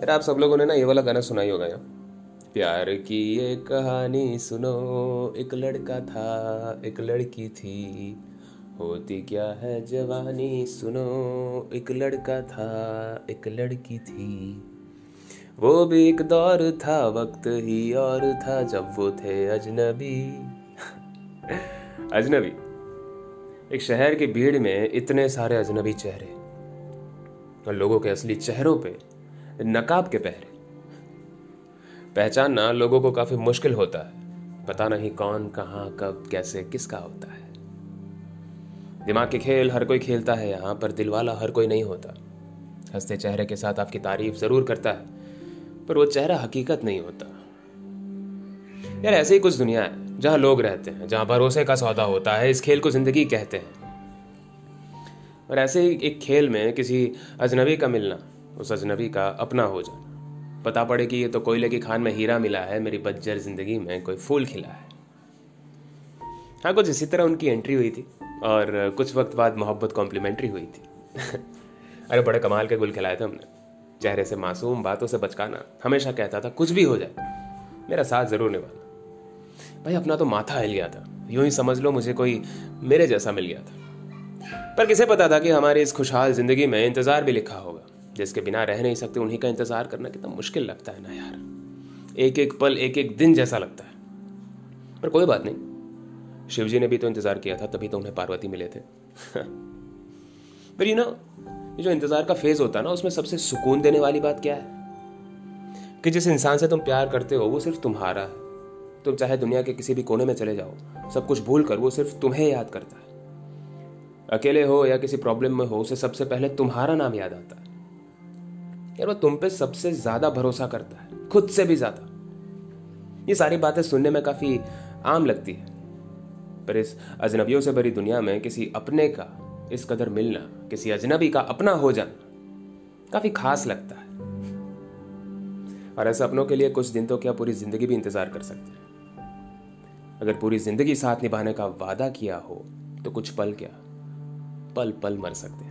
यार आप सब लोगों ने ना ये वाला गाना सुना ही होगा यार। प्यार की ये कहानी सुनो, एक लड़का था, एक लड़की थी। होती क्या है जवानी सुनो, एक लड़का था, एक लड़की थी। वो भी एक दौर था, वक्त ही और था, जब वो थे अजनबी। अजनबी? एक शहर की भीड़ में इतने सारे अजनबी चेहरे, और लोगों के असली चेहरों पे नकाब के पहरे। पहचानना लोगों को काफ़ी मुश्किल होता है। पता नहीं कौन, कहाँ, कब, कैसे, किसका होता है। दिमाग के खेल हर कोई खेलता है, यहाँ पर दिल वाला हर कोई नहीं होता। हँसते चेहरे के साथ आपकी तारीफ़ ज़रूर करता है, पर वो चेहरा हकीकत नहीं होता। यार ऐसे ही कुछ दुनिया है, जहाँ लोग रहते हैं, जहाँ भरोसे का सौदा होता है, इस खेल को ज़िंदगी कहते हैं। और ऐसे ही एक खेल में किसी अजनबी का मिलना उस अजनबी का अपना हो जाना। पता पड़े कि ये तो कोयले की खान में हीरा मिला है, मेरी बज्जर ज़िंदगी में कोई फूल खिला है। हाँ कुछ इसी तरह उनकी एंट्री हुई थी और कुछ वक्त बाद मोहब्बत कॉम्प्लीमेंट्री हुई थी। अरे, बड़े कमाल के गुल खिलाए थे हमने। चेहरे से मासूम, बातों से बचकाना, हमेशा कहता था, कुछ भी हो जाए, मेरा साथ ज़रूर निभाना भाई, अपना तो माथा हिल गया था। यूँ ही समझ लो, मुझे कोई मेरे जैसा मिल गया था। पर किसे पता था कि हमारी इस खुशहाल ज़िंदगी में इंतज़ार भी लिखा होगा? जिसके बिना रह नहीं सकते, उन्हीं का इंतज़ार करना कितना मुश्किल लगता है ना यार। एक एक पल एक एक दिन जैसा लगता है। पर कोई बात नहीं। शिव जी ने भी तो इंतज़ार किया था, तभी तो उन्हें पार्वती मिले थे। पर यू नो ये जो इंतज़ार का फ़ेज़ होता है ना, उसमें सबसे सुकून देने वाली बात क्या है? कि जिस इंसान से तुम प्यार करते हो, वो सिर्फ़ तुम्हारा है। तुम चाहे दुनिया के किसी भी कोने में चले जाओ, सब कुछ भूल कर वो सिर्फ़ तुम्हें याद करता है। अकेले हो या किसी प्रॉब्लम में हो, उसे सबसे पहले तुम्हारा नाम याद आता है। यार वो तुम पे सबसे ज़्यादा भरोसा करता है, खुद से भी ज़्यादा। ये सारी बातें सुनने में काफ़ी आम लगती है। पर इस अजनबियों से भरी दुनिया में किसी अपने का इस कदर मिलना, किसी अजनबी का अपना हो जाना, काफ़ी खास लगता है। और ऐसे अपनों के लिए कुछ दिन तो क्या पूरी ज़िंदगी भी इंतज़ार कर सकते हैं। अगर पूरी ज़िंदगी साथ निभाने का वादा किया हो तो कुछ पल क्या? पल पल मर सकते हैं।